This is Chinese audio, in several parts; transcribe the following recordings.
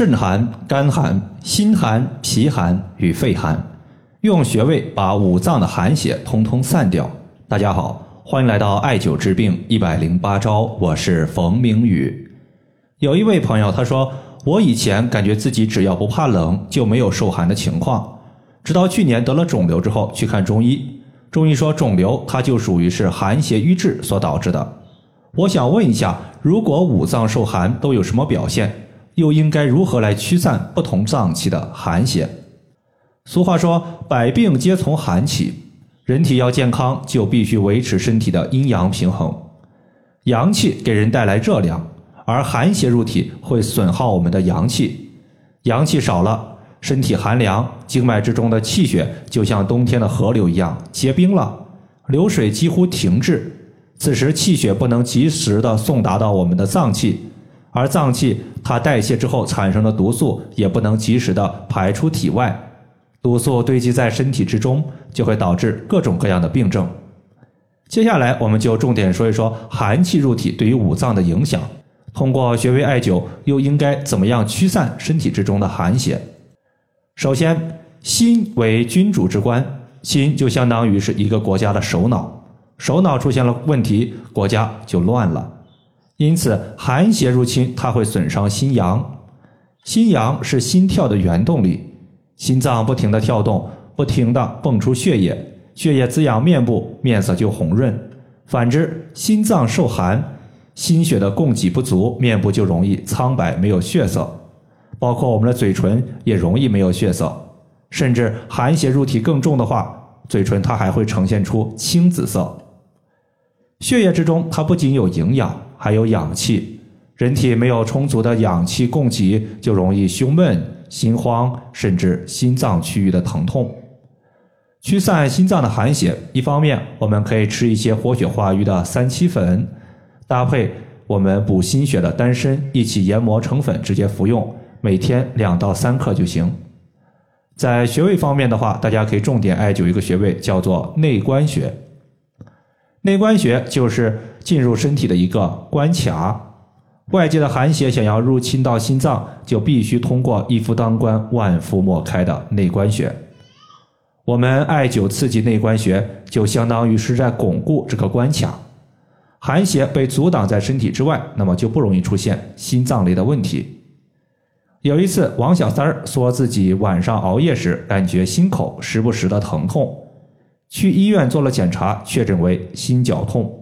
肾寒、肝寒、心寒、脾寒与肺寒，用穴位把五脏的寒邪通通散掉。大家好，欢迎来到艾灸治病一百零八招，我是冯明宇。有一位朋友他说，我以前感觉自己只要不怕冷就没有受寒的情况，直到去年得了肿瘤之后去看中医，中医说肿瘤它就属于是寒邪瘀滞所导致的。我想问一下，如果五脏受寒都有什么表现？又应该如何来驱散不同脏器的寒邪？俗话说：“百病皆从寒起。”人体要健康，就必须维持身体的阴阳平衡。阳气给人带来热量，而寒邪入体会损耗我们的阳气。阳气少了，身体寒凉，经脉之中的气血就像冬天的河流一样结冰了，流水几乎停滞。此时气血不能及时的送达到我们的脏器。而脏器它代谢之后产生的毒素也不能及时的排出体外，毒素堆积在身体之中，就会导致各种各样的病症。接下来我们就重点说一说寒气入体对于五脏的影响。通过穴位艾灸，又应该怎么样驱散身体之中的寒邪？首先，心为君主之官，心就相当于是一个国家的首脑，首脑出现了问题，国家就乱了。因此，寒邪入侵，它会损伤心阳。心阳是心跳的原动力，心脏不停的跳动，不停的蹦出血液，血液滋养面部，面色就红润。反之，心脏受寒，心血的供给不足，面部就容易苍白，没有血色。包括我们的嘴唇也容易没有血色，甚至寒邪入体更重的话，嘴唇它还会呈现出青紫色。血液之中，它不仅有营养。还有氧气，人体没有充足的氧气供给，就容易胸闷、心慌，甚至心脏区域的疼痛。驱散心脏的寒邪，一方面我们可以吃一些活血化瘀的三七粉，搭配我们补心血的丹参一起研磨成粉，直接服用，每天两到三克就行。在穴位方面的话，大家可以重点艾灸一个穴位，叫做内关穴。内关穴就是进入身体的一个关卡，外界的寒邪想要入侵到心脏，就必须通过一夫当关、万夫莫开的内关穴。我们艾灸刺激内关穴，就相当于是在巩固这个关卡。寒邪被阻挡在身体之外，那么就不容易出现心脏类的问题。有一次，王小三儿说自己晚上熬夜时，感觉心口时不时的疼痛。去医院做了检查，确诊为心绞痛，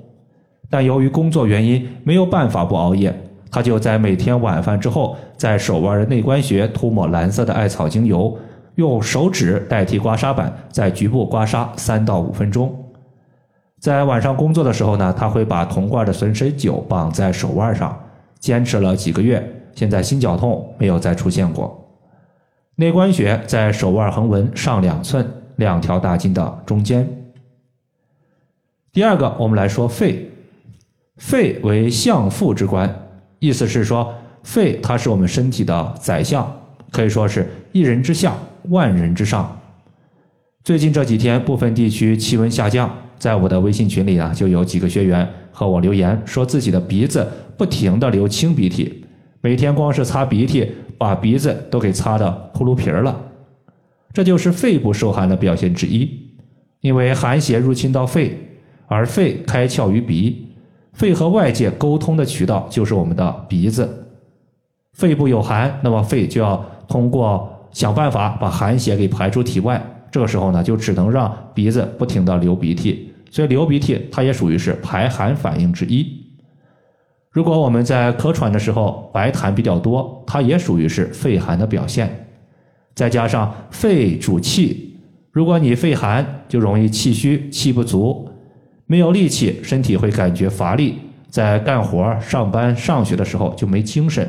但由于工作原因没有办法不熬夜，他就在每天晚饭之后，在手腕的内关穴涂抹蓝色的艾草精油，用手指代替刮痧板，在局部刮痧三到五分钟。在晚上工作的时候呢，他会把铜罐的损水酒绑在手腕上，坚持了几个月，现在心绞痛没有再出现过。内关穴在手腕横纹上两寸。两条大筋的中间。第二个，我们来说肺，肺为相父之官，意思是说，肺它是我们身体的宰相，可以说是一人之下，万人之上。最近这几天，部分地区气温下降，在我的微信群里啊，就有几个学员和我留言，说自己的鼻子不停的流清鼻涕，每天光是擦鼻涕，把鼻子都给擦的秃噜皮儿了。这就是肺部受寒的表现之一，因为寒邪入侵到肺，而肺开窍于鼻，肺和外界沟通的渠道就是我们的鼻子。肺部有寒，那么肺就要通过想办法把寒邪给排出体外。这个时候呢，就只能让鼻子不停的流鼻涕，所以流鼻涕它也属于是排寒反应之一。如果我们在咳喘的时候白痰比较多，它也属于是肺寒的表现。再加上肺主气，如果你肺寒，就容易气虚、气不足，没有力气，身体会感觉乏力，在干活、上班、上学的时候就没精神。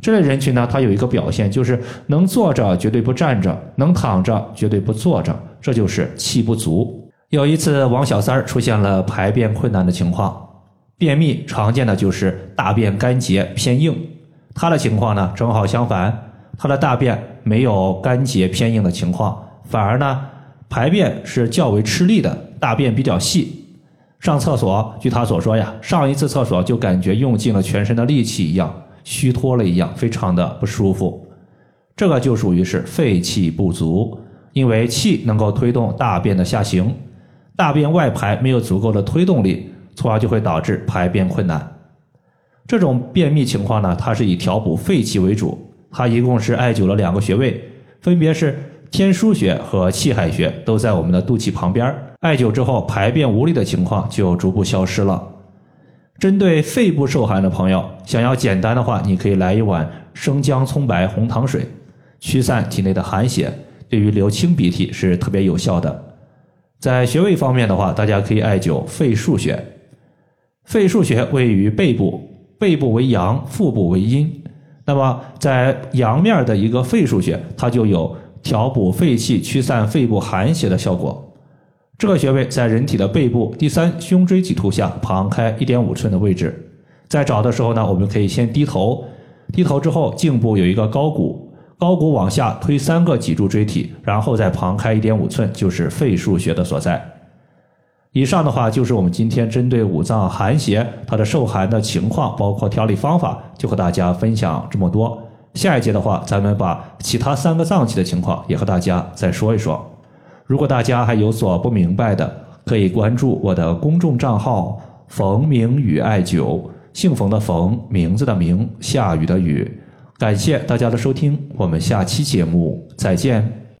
这类人群呢，他有一个表现，就是能坐着绝对不站着，能躺着绝对不坐着，这就是气不足。有一次，王小三儿出现了排便困难的情况，便秘常见的就是大便干结偏硬，他的情况呢正好相反。他的大便没有干结偏硬的情况，反而呢排便是较为吃力的，大便比较细。上厕所，据他所说呀，上一次厕所就感觉用尽了全身的力气一样，虚脱了一样，非常的不舒服。这个就属于是肺气不足，因为气能够推动大便的下行，大便外排没有足够的推动力，从而就会导致排便困难。这种便秘情况呢，它是以调补肺气为主，它一共是艾灸了两个穴位，分别是天枢穴和气海穴，都在我们的肚脐旁边。艾灸之后，排便无力的情况就逐步消失了。针对肺部受寒的朋友，想要简单的话，你可以来一碗生姜葱白红糖水，驱散体内的寒邪，对于流清鼻涕是特别有效的。在穴位方面的话，大家可以艾灸肺腧穴。肺腧穴位于背部。背部为阳，腹部为阴。那么，在阳面的一个肺腧穴，它就有调补肺气、驱散肺部寒邪的效果。这个穴位在人体的背部第三胸椎棘突下旁开一点五寸的位置。在找的时候呢，我们可以先低头，低头之后颈部有一个高骨，高骨往下推三个脊柱椎体，然后再旁开一点五寸，就是肺腧穴的所在。以上的话就是我们今天针对五脏寒邪它的受寒的情况，包括调理方法，就和大家分享这么多。下一节的话，咱们把其他三个脏器的情况也和大家再说一说。如果大家还有所不明白的，可以关注我的公众账号“冯明宇艾灸”，姓冯的冯，名字的名，下雨的雨。感谢大家的收听，我们下期节目再见。